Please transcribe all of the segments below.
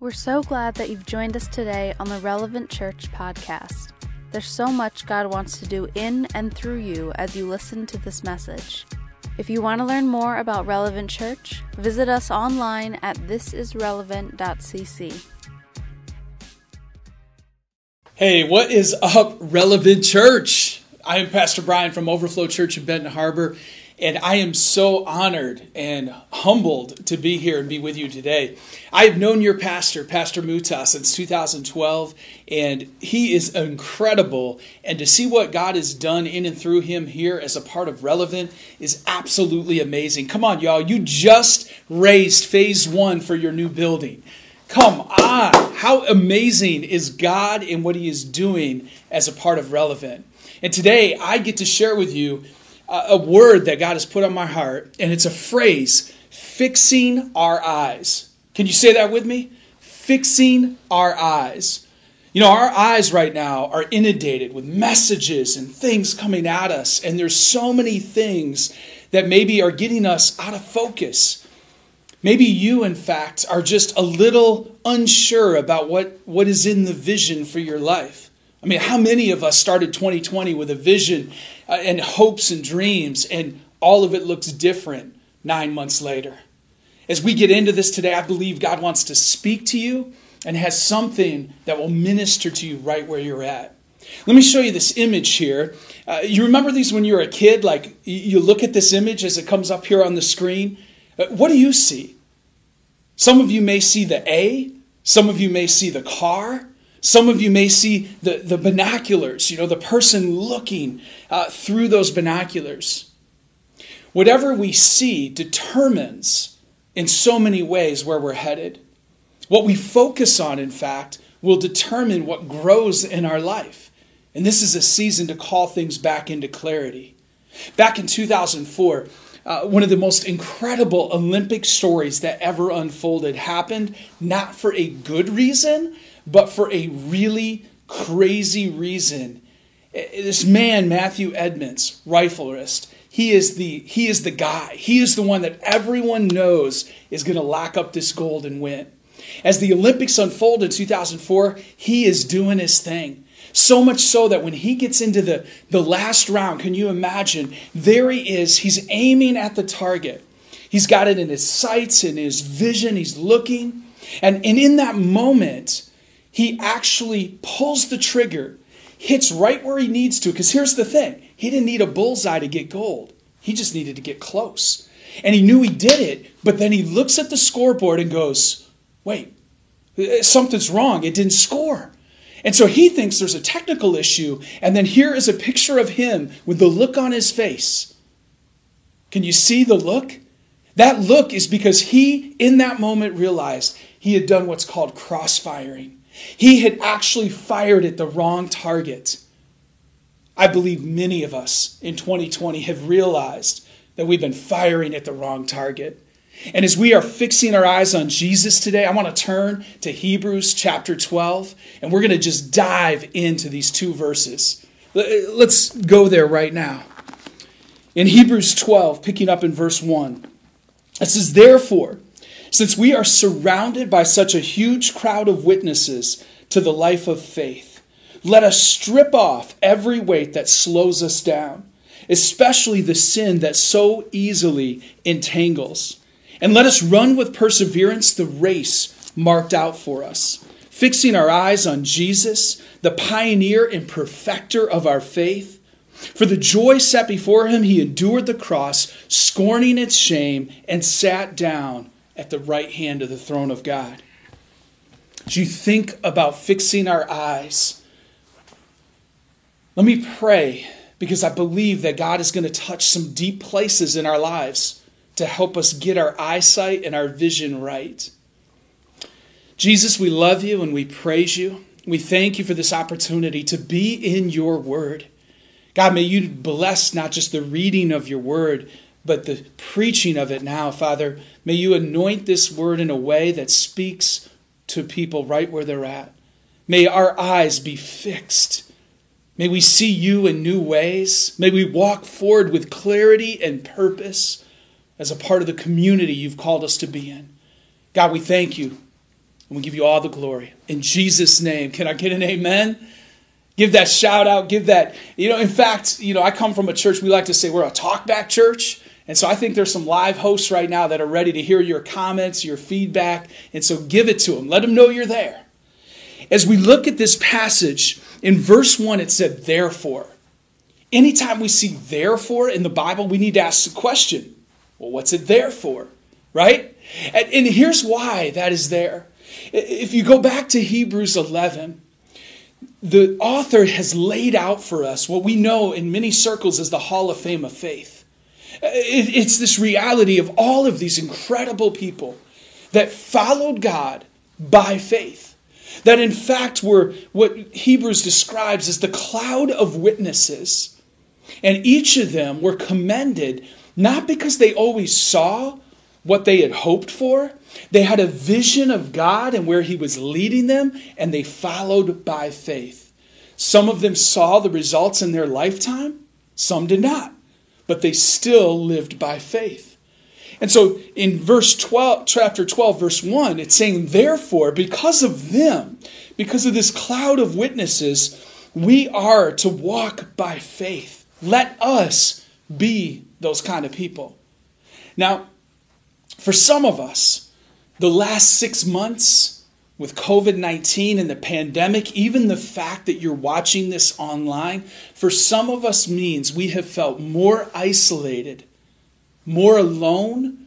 We're so glad that you've joined us today on the Relevant Church podcast. There's so much God wants to do in and through you as you listen to this message. If you want to learn more about Relevant Church, visit us online at thisisrelevant.cc. Hey, what is up, Relevant Church? I am Pastor Brian from Overflow Church in Benton Harbor, and I am so honored and humbled to be here and be with you today. I have known your pastor, Pastor Muta, since 2012, and he is incredible. And to see what God has done in and through him here as a part of Relevant is absolutely amazing. Come on, y'all. You just raised phase one for your new building. Come on. How amazing is God and what He is doing as a part of Relevant? And today I get to share with you a word that God has put on my heart, and it's a phrase fixing our eyes. Can you say that with me? Fixing our eyes. You know, our eyes right now are inundated with messages and things coming at us, and there's so many things that maybe are getting us out of focus. Maybe you, in fact, are just a little unsure about what, what is in the vision for your life. I mean, how many of us started 2020 with a vision uh, and hopes and dreams, and all of it looks different nine months later? As we get into this today, I believe God wants to speak to you and has something that will minister to you right where you're at. Let me show you this image here. Uh, you remember these when you were a kid? Like, you look at this image as it comes up here on the screen uh, what do you see? Some of you may see the A, some of you may see the car, some of you may see the, the binoculars, you know, the person looking uh, through those binoculars. Whatever we see determines in so many ways where we're headed. What we focus on, in fact, will determine what grows in our life. And this is a season to call things back into clarity. Back in 2004, uh, one of the most incredible Olympic stories that ever unfolded happened not for a good reason, but for a really crazy reason. Eh, eh, this man, Matthew Emmons, rifleist, he is the he is the guy. He is the one that everyone knows is going to lock up this gold and win. As the Olympics unfold in 2004, he is doing his thing. So much so that when he gets into the, the last round, can you imagine? There he is. He's aiming at the target. He's got it in his sights, in his vision. He's looking. And, and in that moment, he actually pulls the trigger, hits right where he needs to. Because here's the thing he didn't need a bullseye to get gold, he just needed to get close. And he knew he did it, but then he looks at the scoreboard and goes, wait, uh, something's wrong. It didn't score. And so he thinks there's a technical issue, and then here is a picture of him with the look on his face. Can you see the look? That look is because he, in that moment, realized he had done what's called crossfiring. He had actually fired at the wrong target. I believe many of us in 2020 have realized that we've been firing at the wrong target. And as we are fixing our eyes on Jesus today, I want to turn to Hebrews chapter 12, and we're going to just dive into these two verses. Let's go there right now. In Hebrews 12, picking up in verse 1, it says, Therefore, since we are surrounded by such a huge crowd of witnesses to the life of faith, let us strip off every weight that slows us down, especially the sin that so easily entangles and let us run with perseverance the race marked out for us, fixing our eyes on Jesus, the pioneer and perfecter of our faith. For the joy set before him, he endured the cross, scorning its shame, and sat down at the right hand of the throne of God. As you think about fixing our eyes, let me pray because I believe that God is going to touch some deep places in our lives to help us get our eyesight and our vision right. Jesus, we love you and we praise you. We thank you for this opportunity to be in your word. God, may you bless not just the reading of your word, but the preaching of it now, Father. May you anoint this word in a way that speaks to people right where they're at. May our eyes be fixed. May we see you in new ways. May we walk forward with clarity and purpose as a part of the community you've called us to be in. God, we thank you. And we give you all the glory. In Jesus' name, can I get an amen? Give that shout out, give that, you know, in fact, you know, I come from a church, we like to say we're a talkback church. And so I think there's some live hosts right now that are ready to hear your comments, your feedback. And so give it to them. Let them know you're there. As we look at this passage, in verse 1, it said, therefore. Anytime we see therefore in the Bible, we need to ask the question well, what's it there for? Right? And, and here's why that is there. If you go back to Hebrews 11, the author has laid out for us what we know in many circles as the Hall of Fame of faith. It's this reality of all of these incredible people that followed God by faith. That in fact were what Hebrews describes as the cloud of witnesses. And each of them were commended not because they always saw what they had hoped for, they had a vision of God and where He was leading them, and they followed by faith. Some of them saw the results in their lifetime, some did not, but they still lived by faith. And so in verse 12, chapter 12, verse 1, it's saying, Therefore, because of them, because of this cloud of witnesses, we are to walk by faith. Let us be those kind of people. Now, for some of us, the last six months with COVID 19 and the pandemic, even the fact that you're watching this online, for some of us means we have felt more isolated, more alone,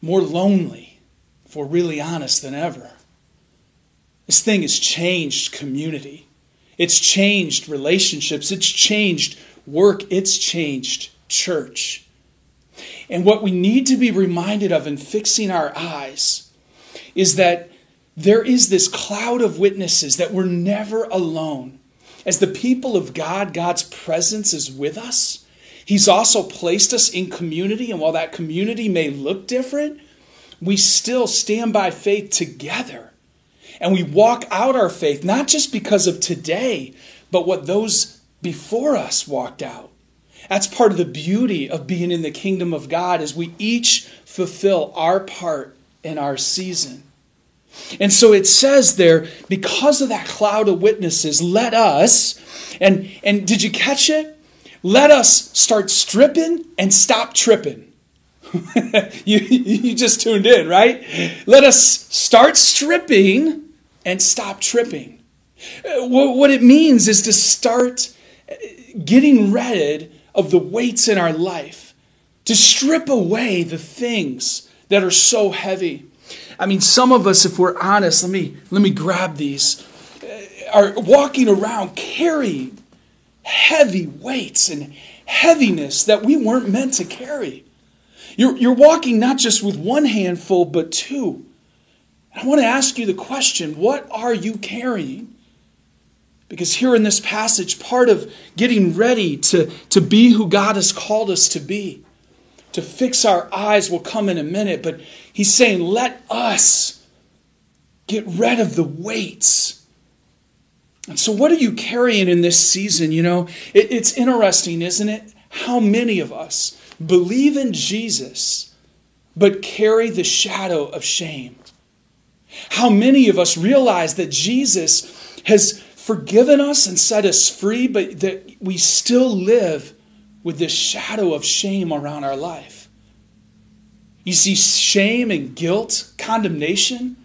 more lonely, if we're really honest, than ever. This thing has changed community. It's changed relationships. It's changed work. It's changed church. And what we need to be reminded of in fixing our eyes is that there is this cloud of witnesses that we're never alone. As the people of God, God's presence is with us. He's also placed us in community, and while that community may look different, we still stand by faith together. And we walk out our faith, not just because of today, but what those before us walked out. That's part of the beauty of being in the kingdom of God as we each fulfill our part in our season. And so it says there, because of that cloud of witnesses, let us, and, and did you catch it? Let us start stripping and stop tripping. you, you just tuned in, right? Let us start stripping and stop tripping. Uh, what it means is to start uh, getting rid of the weights in our life, to strip away the things that are so heavy. I mean, some of us, if we're honest, let me, let me grab these, uh, are walking around carrying heavy weights and heaviness that we weren't meant to carry. You're, you're walking not just with one handful, but two. I want to ask you the question what are you carrying? Because here in this passage, part of getting ready to, to be who God has called us to be, to fix our eyes will come in a minute, but he's saying, let us get rid of the weights. And so, what are you carrying in this season? You know, it, it's interesting, isn't it? How many of us believe in Jesus, but carry the shadow of shame? How many of us realize that Jesus has forgiven us and set us free, but that we still live with this shadow of shame around our life. You see, shame and guilt, condemnation,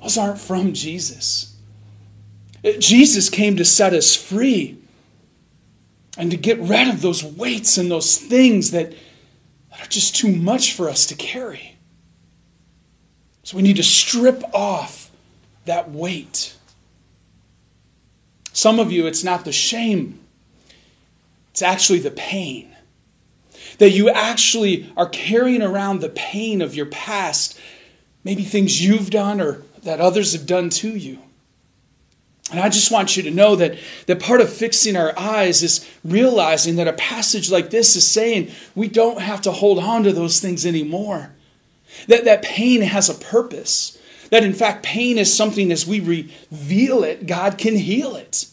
those aren't from Jesus. Jesus came to set us free and to get rid of those weights and those things that, that are just too much for us to carry. So we need to strip off that weight. Some of you, it's not the shame, it's actually the pain. That you actually are carrying around the pain of your past, maybe things you've done or that others have done to you. And I just want you to know that, that part of fixing our eyes is realizing that a passage like this is saying we don't have to hold on to those things anymore. That, that pain has a purpose. That in fact, pain is something as we reveal it, God can heal it.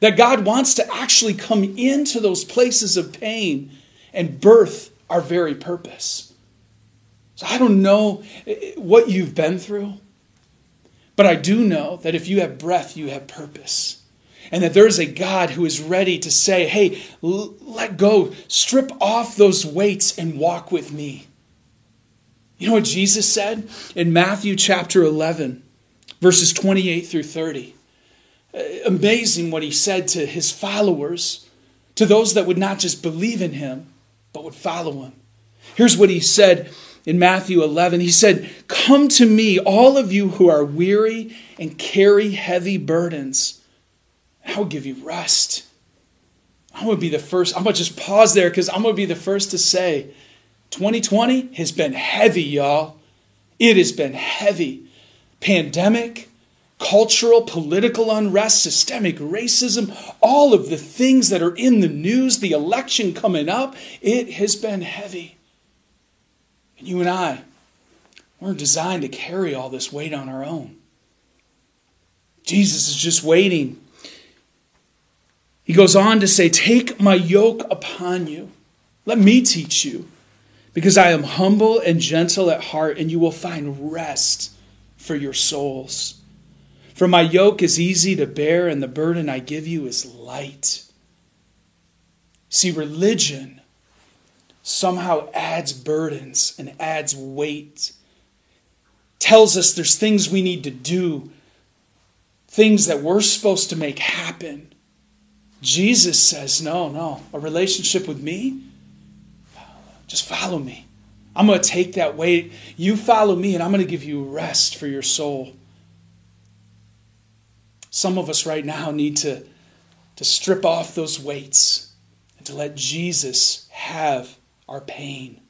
That God wants to actually come into those places of pain and birth our very purpose. So I don't know what you've been through. But I do know that if you have breath, you have purpose. And that there is a God who is ready to say, hey, l- let go, strip off those weights and walk with me. You know what Jesus said in Matthew chapter 11, verses 28 through 30? Amazing what he said to his followers, to those that would not just believe in him, but would follow him. Here's what he said in Matthew 11. He said, Come to me, all of you who are weary and carry heavy burdens. I will give you rest. I'm going to be the first. I'm going to just pause there because I'm going to be the first to say 2020 has been heavy, y'all. It has been heavy. Pandemic, cultural, political unrest, systemic racism, all of the things that are in the news, the election coming up, it has been heavy. And you and I, we're designed to carry all this weight on our own. Jesus is just waiting. He goes on to say, Take my yoke upon you. Let me teach you, because I am humble and gentle at heart, and you will find rest for your souls. For my yoke is easy to bear, and the burden I give you is light. See, religion somehow adds burdens and adds weight, tells us there's things we need to do, things that we're supposed to make happen. Jesus says, No, no, a relationship with me, just follow me. I'm going to take that weight. You follow me, and I'm going to give you rest for your soul. Some of us right now need to, to strip off those weights and to let Jesus have our pain,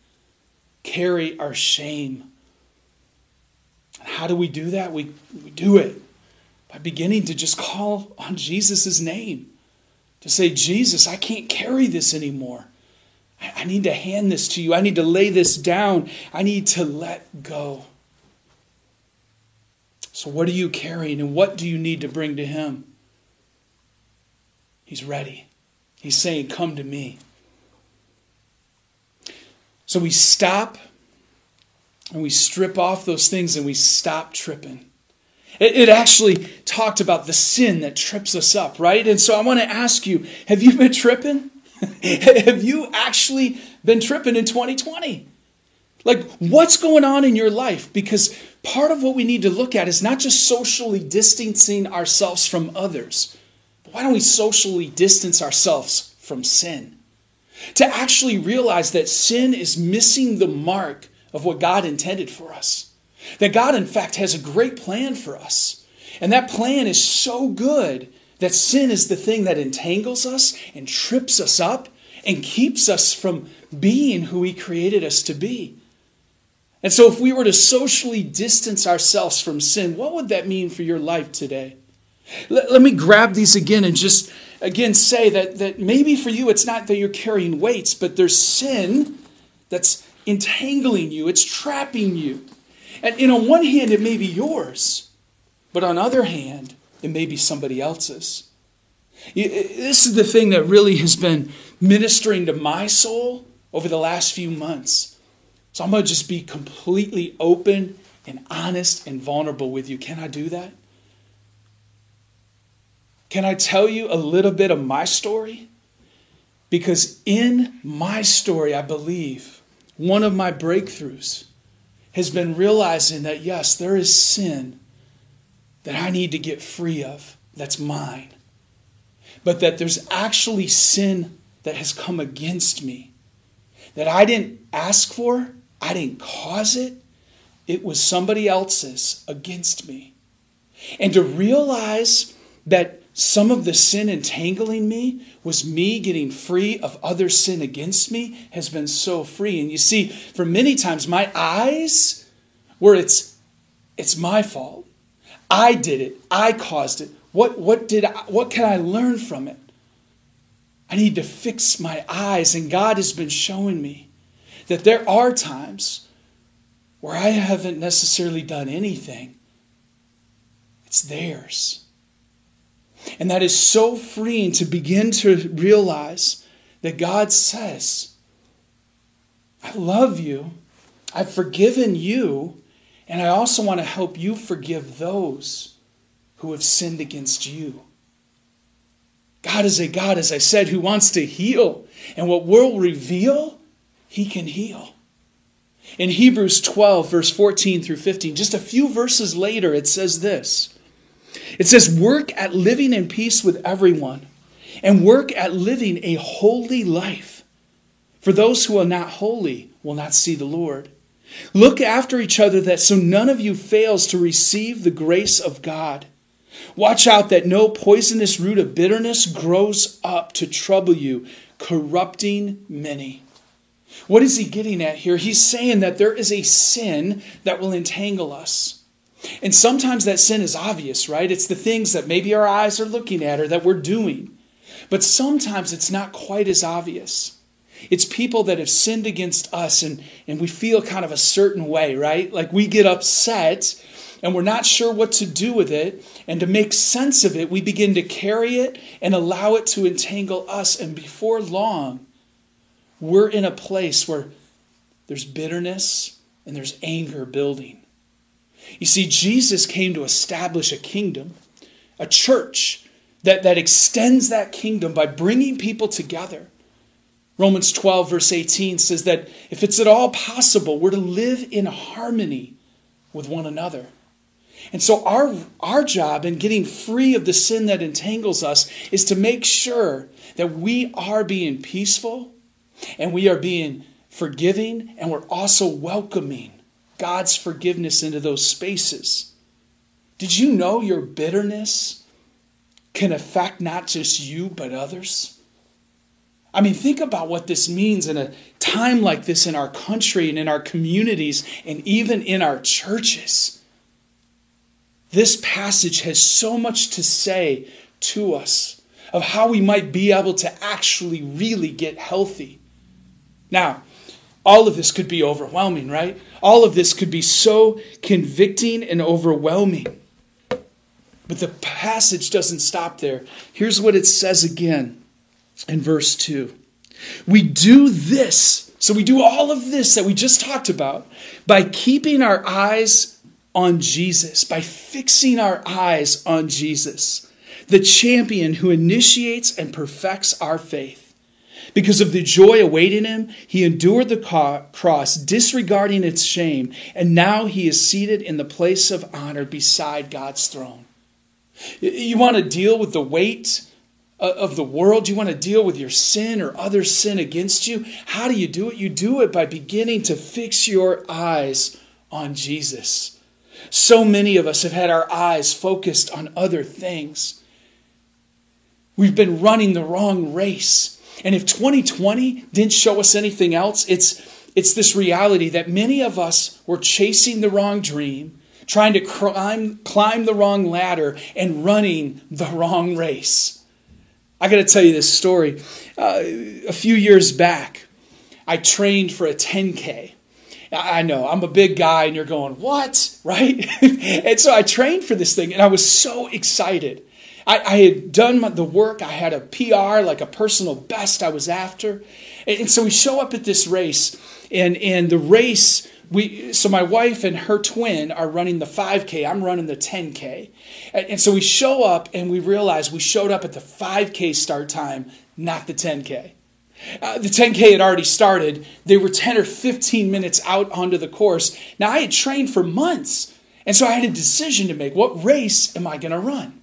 carry our shame. And how do we do that? We, we do it by beginning to just call on Jesus' name. To say, Jesus, I can't carry this anymore. I, I need to hand this to you. I need to lay this down. I need to let go. So, what are you carrying and what do you need to bring to Him? He's ready. He's saying, Come to me. So we stop and we strip off those things and we stop tripping. It, it, actually talked about the sin that trips us up, right? And so I want to ask you have you been tripping? have you actually been tripping in 2020? Like, what's going on in your life? Because part of what we need to look at is not just socially distancing ourselves from others, but why don't we socially distance ourselves from sin? To actually realize that sin is missing the mark of what God intended for us. That God, in fact, has a great plan for us. And that plan is so good that sin is the thing that entangles us and trips us up and keeps us from being who He created us to be. And so, if we were to socially distance ourselves from sin, what would that mean for your life today? Let, let, me grab these again and just again say that, that maybe for you it's not that you're carrying weights, but there's sin that's entangling you, it's trapping you. And, and on one hand, it may be yours, but on the other hand, it may be somebody else's. This is the thing that really has been ministering to my soul over the last few months so I'm going to just be completely open and honest and vulnerable with you. Can I do that? Can I tell you a little bit of my story? Because in my story, I believe one of my breakthroughs has been realizing that, yes, there is sin that I need to get free of that's mine, but that there's actually sin that has come against me that I didn't ask for, I didn't cause it, it was somebody else's against me. And to realize that some of the sin entangling me was me getting free of other sin against me has been so free. And you see, for many times, my eyes where it's it's my fault. I did it. I caused it. What what did I, what can I learn from it? I need to fix my eyes, and God has been showing me that there are times where I haven't necessarily done anything, it's theirs. And that is so freeing to begin to realize that God says, I love you, I've forgiven you, And I also want to help you forgive those who have sinned against you. God is a God, as I said, who wants to heal. And what we'll reveal, He can heal. In Hebrews 12, verse 14 through 15, just a few verses later, it says this It says, Work at living in peace with everyone, and work at living a holy life. For those who are not holy will not see the Lord. Look after each other that so none of you fails to receive the grace of God. Watch out that no poisonous root of bitterness grows up to trouble you, corrupting many. What is he getting at here? He's saying that there is a sin that will entangle us. And sometimes that sin is obvious, right? It's the things that maybe our eyes are looking at or that we're doing. But sometimes it's not quite as obvious. It's people that have sinned against us and, and we feel kind of a certain way, right? Like we get upset and we're not sure what to do with it. And to make sense of it, we begin to carry it and allow it to entangle us. And before long, we're in a place where there's bitterness and there's anger building. You see, Jesus came to establish a kingdom, a church that, that extends that kingdom by bringing people together. Romans 12, verse 18 says that if it's at all possible, we're to live in harmony with one another. And so, our, our job in getting free of the sin that entangles us is to make sure that we are being peaceful and we are being forgiving and we're also welcoming God's forgiveness into those spaces. Did you know your bitterness can affect not just you, but others? I mean, think about what this means in a time like this in our country and in our communities and even in our churches. This passage has so much to say to us of how we might be able to actually really get healthy. Now, all of this could be overwhelming, right? All of this could be so convicting and overwhelming. But the passage doesn't stop there. Here's what it says again in verse 2. We do this, so we do all of this that we just talked about by keeping our eyes on Jesus, by fixing our eyes on Jesus, the champion who initiates and perfects our faith. Because of the joy awaiting him, he endured the cross, disregarding its shame, and now he is seated in the place of honor beside God's throne. You want to deal with the weight uh, of the world? You want to deal with your sin or other sin against you? How do you do it? You do it by beginning to fix your eyes on Jesus. So many of us have had our eyes focused on other things. We've been running the wrong race. And if 2020 didn't show us anything else, it's, it's this reality that many of us were chasing the wrong dream, trying to climb, climb the wrong ladder, and running the wrong race. I got to tell you this story. Uh, a few years back, I trained for a 10K. I know, I'm a big guy, and you're going, what? Right? and so I trained for this thing, and I was so excited. I, I had done my, the work. I had a PR, like a personal best I was after. And, and so we show up at this race, and, and the race, we, so my wife and her twin are running the 5K. I'm running the 10K. And, and so we show up, and we realize we showed up at the 5K start time, not the 10K. Uh, the 10K had already started. They were 10 or 15 minutes out onto the course. Now, I had trained for months, and so I had a decision to make. What race am I going to run?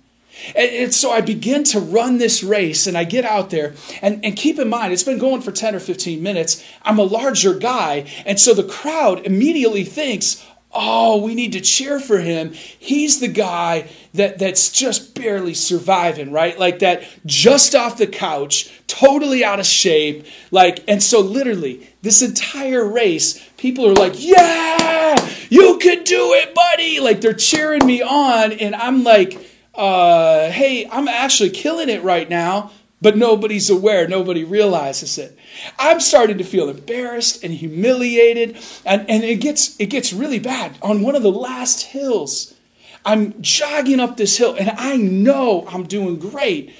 And, so I begin to run this race and I get out there. And, and keep in mind, it's been going for 10 or 15 minutes. I'm a larger guy. And so the crowd immediately thinks, oh, we need to cheer for him. He's the guy that, that's just barely surviving, right? Like that, just off the couch, totally out of shape. Like, and so literally, this entire race, people are like, yeah, you can do it, buddy. Like they're cheering me on. And I'm like, uh, hey, I'm actually killing it right now, but nobody's aware, nobody realizes it. I'm starting to feel embarrassed and humiliated, and, and it gets it gets really bad. On one of the last hills, I'm jogging up this hill, and I know I'm doing great.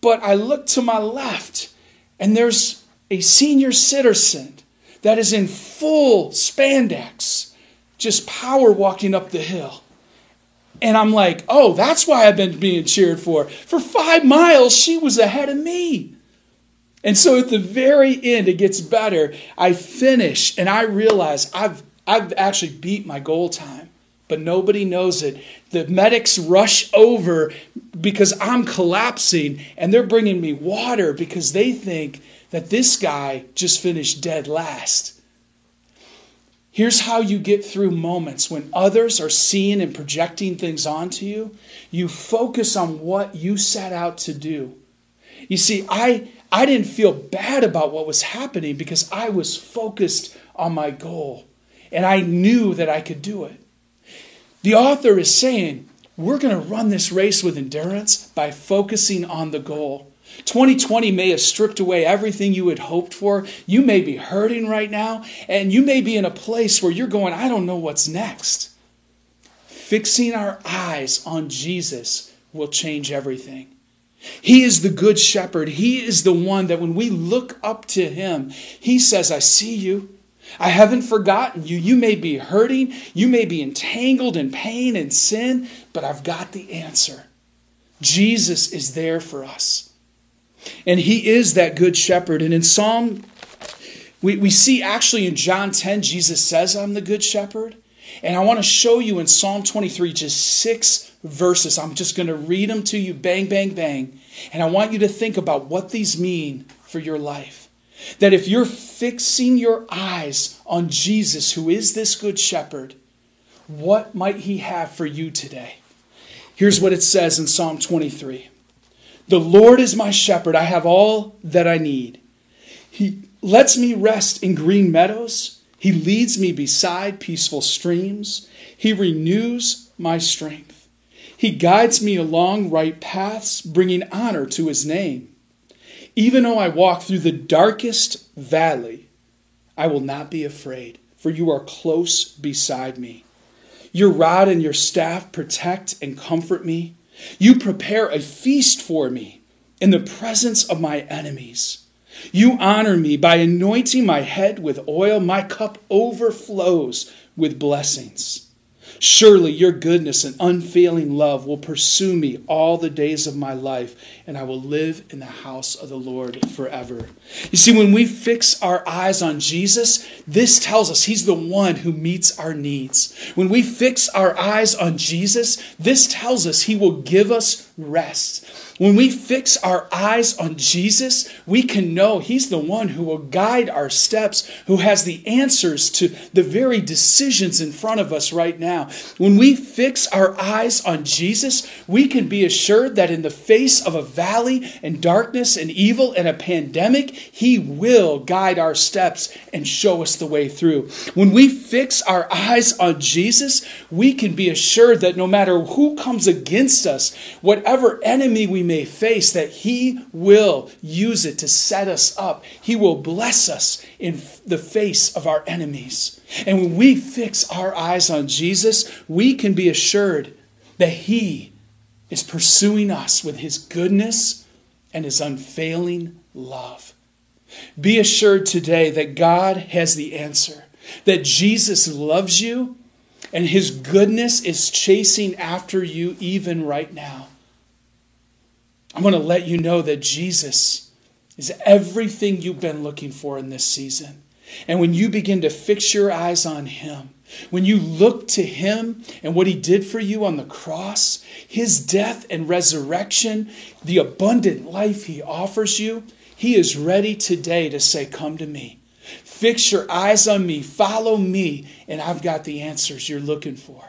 But I look to my left, and there's a senior citizen that is in full spandex just power walking up the hill. And I'm like, oh, that's why I've been being cheered for. For five miles, she was ahead of me. And so at the very end, it gets better. I finish and I realize I've, I've actually beat my goal time, but nobody knows it. The medics rush over because I'm collapsing and they're bringing me water because they think that this guy just finished dead last. Here's how you get through moments when others are seeing and projecting things onto you. You focus on what you set out to do. You see, I, I didn't feel bad about what was happening because I was focused on my goal and I knew that I could do it. The author is saying, we're going to run this race with endurance by focusing on the goal. 2020 may have stripped away everything you had hoped for. You may be hurting right now, and you may be in a place where you're going, I don't know what's next. Fixing our eyes on Jesus will change everything. He is the good shepherd. He is the one that when we look up to him, he says, I see you. I haven't forgotten you. You may be hurting, you may be entangled in pain and sin, but I've got the answer. Jesus is there for us. And he is that good shepherd. And in Psalm, we, we see actually in John 10, Jesus says, I'm the good shepherd. And I want to show you in Psalm 23 just six verses. I'm just going to read them to you, bang, bang, bang. And I want you to think about what these mean for your life. That if you're fixing your eyes on Jesus, who is this good shepherd, what might he have for you today? Here's what it says in Psalm 23 the Lord is my shepherd. I have all that I need. He lets me rest in green meadows. He leads me beside peaceful streams. He renews my strength. He guides me along right paths, bringing honor to his name. Even though I walk through the darkest valley, I will not be afraid, for you are close beside me. Your rod and your staff protect and comfort me. You prepare a feast for me in the presence of my enemies. You honor me by anointing my head with oil. My cup overflows with blessings. Surely your goodness and unfailing love will pursue me all the days of my life, and I will live in the house of the Lord forever. You see, when we fix our eyes on Jesus, this tells us He's the one who meets our needs. When we fix our eyes on Jesus, this tells us He will give us rest. When we fix our eyes on Jesus, we can know He's the one who will guide our steps, who has the answers to the very decisions in front of us right now. When we fix our eyes on Jesus, we can be assured that in the face of a valley and darkness and evil and a pandemic, He will guide our steps and show us the way through. When we fix our eyes on Jesus, we can be assured that no matter who comes against us, whatever enemy may face, that He will use it to set us up. He will bless us in the face of our enemies. And when we fix our eyes on Jesus, we can be assured that He is pursuing us with His goodness and His unfailing love. Be assured today that God has the answer, that Jesus loves you, and His goodness is chasing after you even right now. I want to let you know that Jesus is everything you've been looking for in this season. And when you begin to fix your eyes on Him, when you look to Him and what He did for you on the cross, His death and resurrection, the abundant life He offers you, He is ready today to say, Come to me. Fix your eyes on me, follow me, and I've got the answers you're looking for.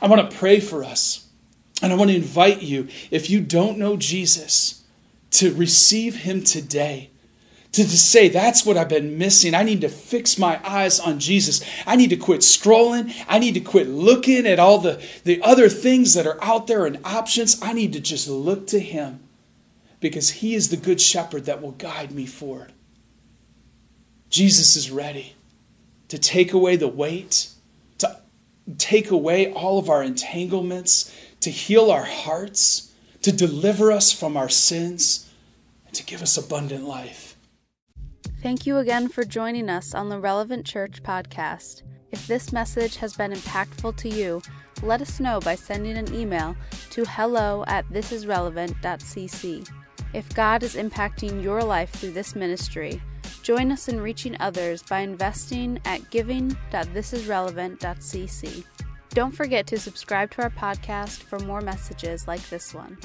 I want to pray for us. And I want to invite you, if you don't know Jesus, to receive him today. To, to say, that's what I've been missing. I need to fix my eyes on Jesus. I need to quit scrolling. I need to quit looking at all the, the other things that are out there and options. I need to just look to him because he is the good shepherd that will guide me forward. Jesus is ready to take away the weight, to take away all of our entanglements, to heal our hearts, to deliver us from our sins, and to give us abundant life. Thank you again for joining us on the Relevant Church podcast. If this message has been impactful to you, let us know by sending an email to hello at thisisrelevant.cc. If God is impacting your life through this ministry, join us in reaching others by investing at giving.thisisrelevant.cc. Don't forget to subscribe to our podcast for more messages like this one.